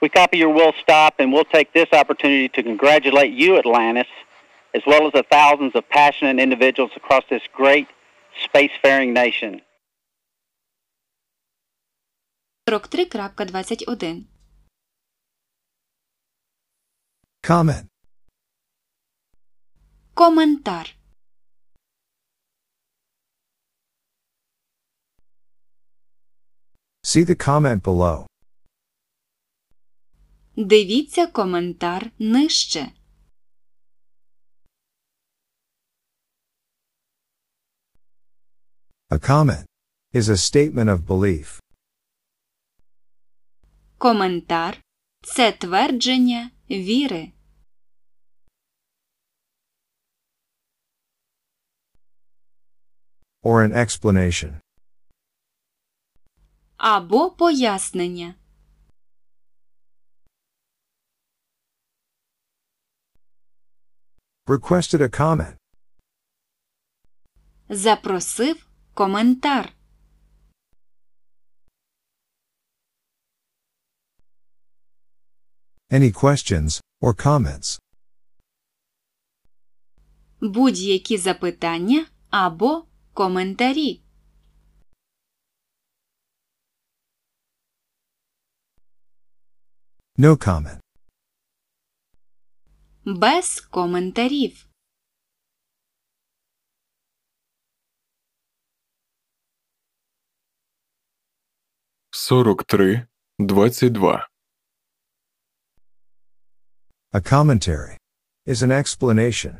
We copy your Will Stop, and we'll take this opportunity to congratulate you, Atlantis, as well as the thousands of passionate individuals across this great spacefaring nation. 43.21 Comment. Коментар. See the comment below. Дивіться коментар нижче. A comment is a statement of belief. Коментар це твердження віри. or an explanation. Або пояснення. Requested a comment. Запросив коментар. Any questions or comments? Будь-які запитання або коментарі. No comment. Без коментарів. сорок три, двадцять два. A commentary is an explanation.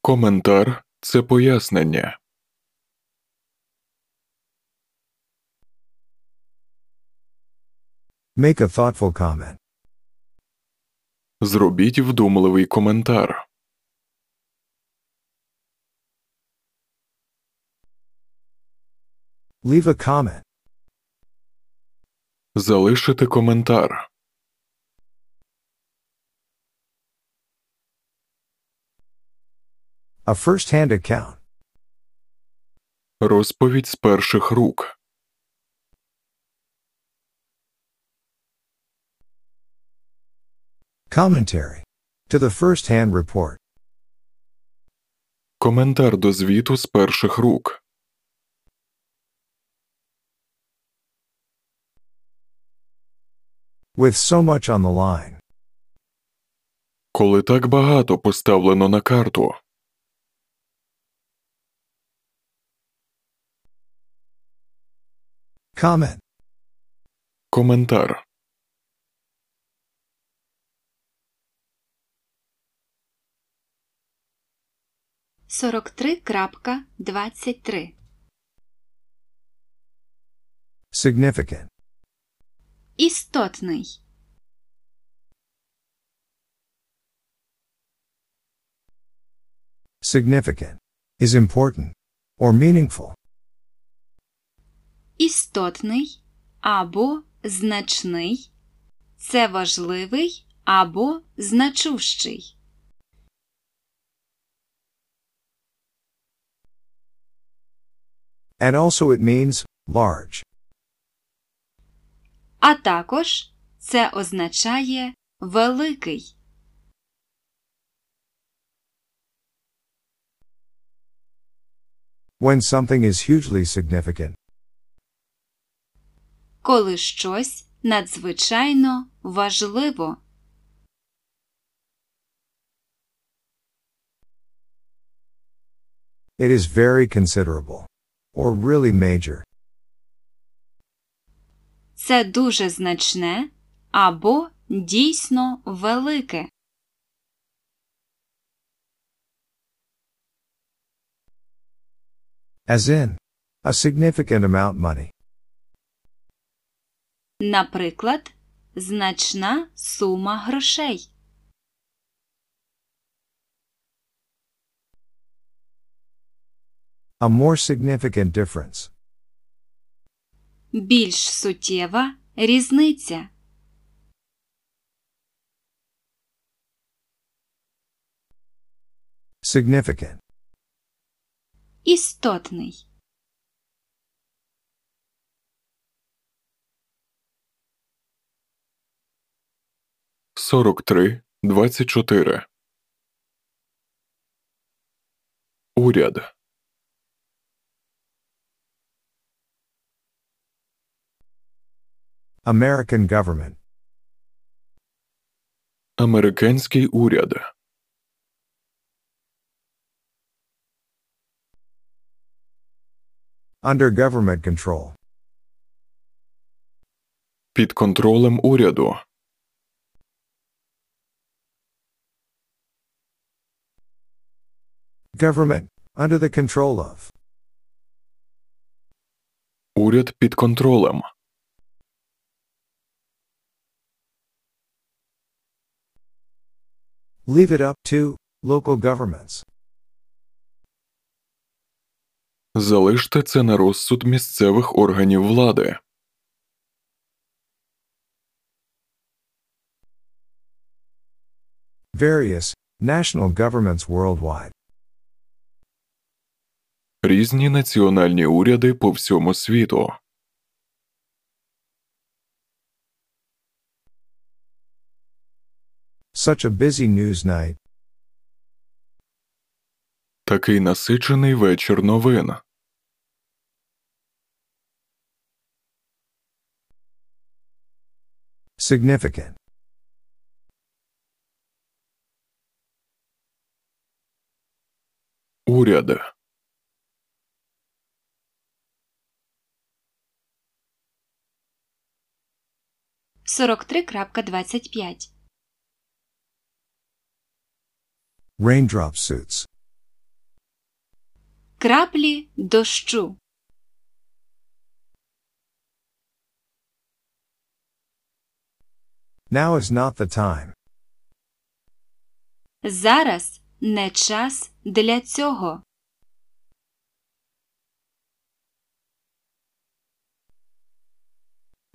Коментар це пояснення. Make a thoughtful comment. Зробіть вдумливий коментар. Leave a comment. Залишити коментар. A first-hand account. Розповідь з перших рук. Commentary. To the first-hand report. Коментар до звіту з перших рук. With so much on the line. Коли так багато поставлено на карту. Comment. Коментар. Сорок три крапка двадцять три. Significant. Істотний. Significant. Is important. Or meaningful. Істотний або значний. Це важливий або значущий. And also it means large. А також це означає великий. When something is hugely significant. коли щось надзвичайно важливо. It is very considerable. Or really major. Це дуже значне або дійсно велике. As in, a significant amount money. Наприклад, значна сума грошей. A more significant difference. Більш суттєва різниця. Significant. Істотний. 43, 24. Уряд. American government. Американський уряд. Under government control. Під контролем уряду. Government. Under the control of. Уряд під контролем. Leave it up to local governments. Залиште це на розсуд місцевих органів влади. Various national governments worldwide. Різні національні уряди по всьому світу. Such a busy news night. Такий насичений вечір новин. Significant. Уряд. Сорок три крапка двадцять п'ять. Raindrop suits. Краплі дощу. Now is not the time. Зараз не час для цього.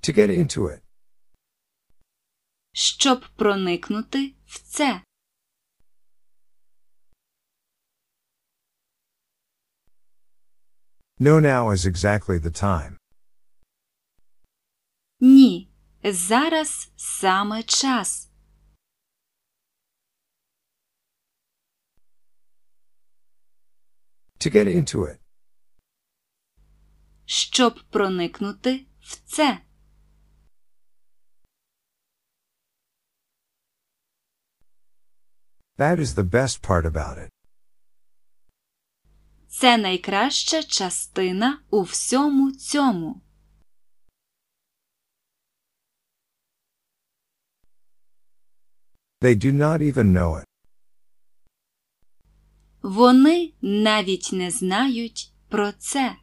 To get into it. Щоб проникнути в це. No, now is exactly the time. Ні. Зараз саме час. To get into it. Щоб проникнути в це. That is the best part about it. Це найкраща частина у всьому цьому. They do not even know it. Вони навіть не знають про це.